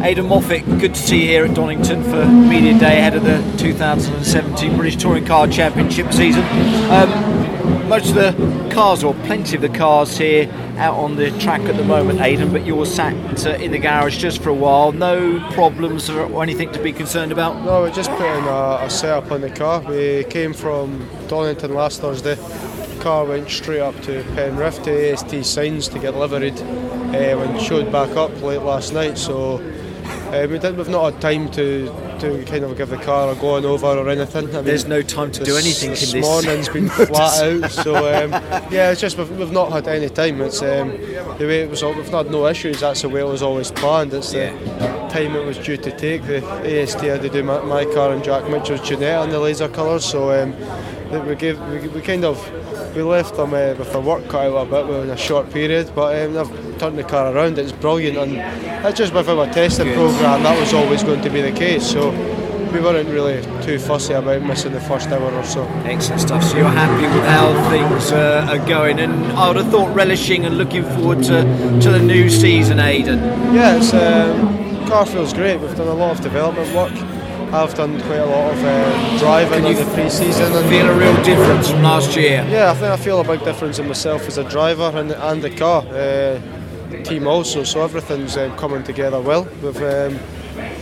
Aiden Moffat, good to see you here at Donington for Media Day ahead of the 2017 British Touring Car Championship season. Um, most of the cars, or plenty of the cars here, out on the track at the moment, Aiden, but you're sat uh, in the garage just for a while. No problems or, or anything to be concerned about? No, we're just putting a, a setup on the car. We came from Donington last Thursday. Car went straight up to Penrith to AST Signs to get liveried uh, when showed back up late last night. So uh, we did, we've not had time to, to kind of give the car a going over or anything. I mean, There's no time to do anything this in this. morning's been flat out, so um, yeah, it's just we've, we've not had any time. It's um, the way it was. We've had no issues. That's the way it was always planned. It's the time it was due to take. The AST had to do my, my car and Jack Mitchell's Ginetta on the laser colours, so um, that we gave we, we kind of we left them uh, with their work cut out a bit within a short period, but um, they've turned the car around. It's brilliant, and that's just with our testing Good. programme. That was always going to be the case. So we weren't really too fussy about missing the first hour or so. Excellent stuff. So you're happy with how things uh, are going, and I would have thought relishing and looking forward to, to the new season, Aiden. Yeah, it's um, car feels great. We've done a lot of development work. I've done quite a lot of um, driving in the pre-season. And Feel a real difference from last year. yeah, I think I feel a big difference in myself as a driver and, and the car. Uh, team also, so everything's um, coming together well. We've um,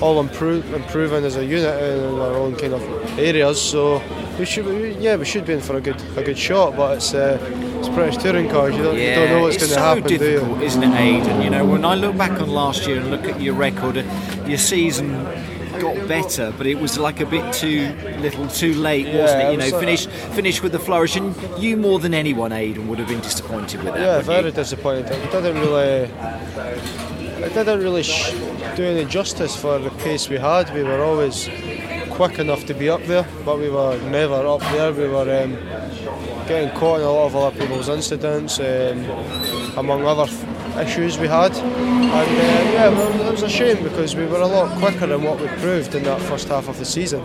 all improve, improving as a unit in our own kind of areas. So we should, we, yeah, we should be in for a good, a good shot. But it's, uh, it's British touring cars. You don't, you don't know what's it's going to so happen, difficult, do you? isn't it, Aiden? You know, when I look back on last year and look at your record, uh, your season got better, but it was like a bit too little, too late, wasn't it? You know, uh, finish finish with the flourish, and you more than anyone, Aiden, would have been disappointed with that. Yeah, very you? disappointed. It didn't really, it didn't really sh- do any justice for the pace we had. We were always quick enough to be up there, but we were never up there. We were um, getting caught in a lot of other people's incidents, um, among other issues we had. And uh, yeah, well, it was a shame because we were a lot quicker than what we proved in that first half of the season.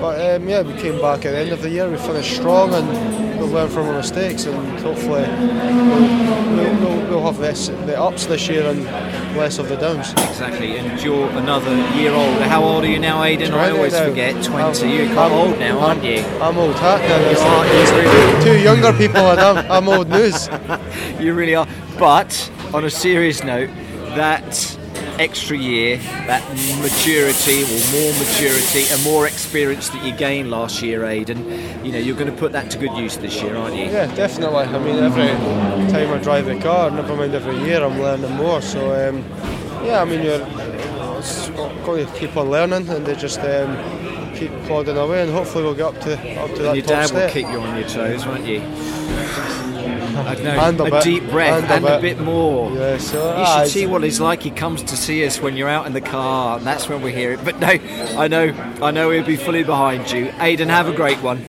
But um, yeah, we came back at the end of the year. We finished strong and we'll learn from our mistakes and hopefully we'll, we'll, have this, the ups this year and less of the downs. Exactly, and you're another year older. How old are you now, Aiden? I always now. forget. 20. I'm- You're quite I'm- old now, aren't you? I'm old hat now. You are, there's two, two younger people and I'm, I'm old news. You really are. But on a serious note, that extra year, that maturity or more maturity and more experience that you gained last year, Aiden, you know, you're going to put that to good use this year, aren't you? Yeah, definitely. I mean, every time I drive a car, never mind every year, I'm learning more. So, um, yeah, I mean, you're it's to keep on learning and they just um, keep plodding away, and hopefully we'll get up to up to that And your top dad step. will keep you on your toes, won't you? Know, a a, deep breath and a and, a bit. bit more. Yeah, so You should see what he's like. He comes to see us when you're out in the car, and that's when we hear it. But no, I know, I know he'll be fully behind you. Aiden, have a great one.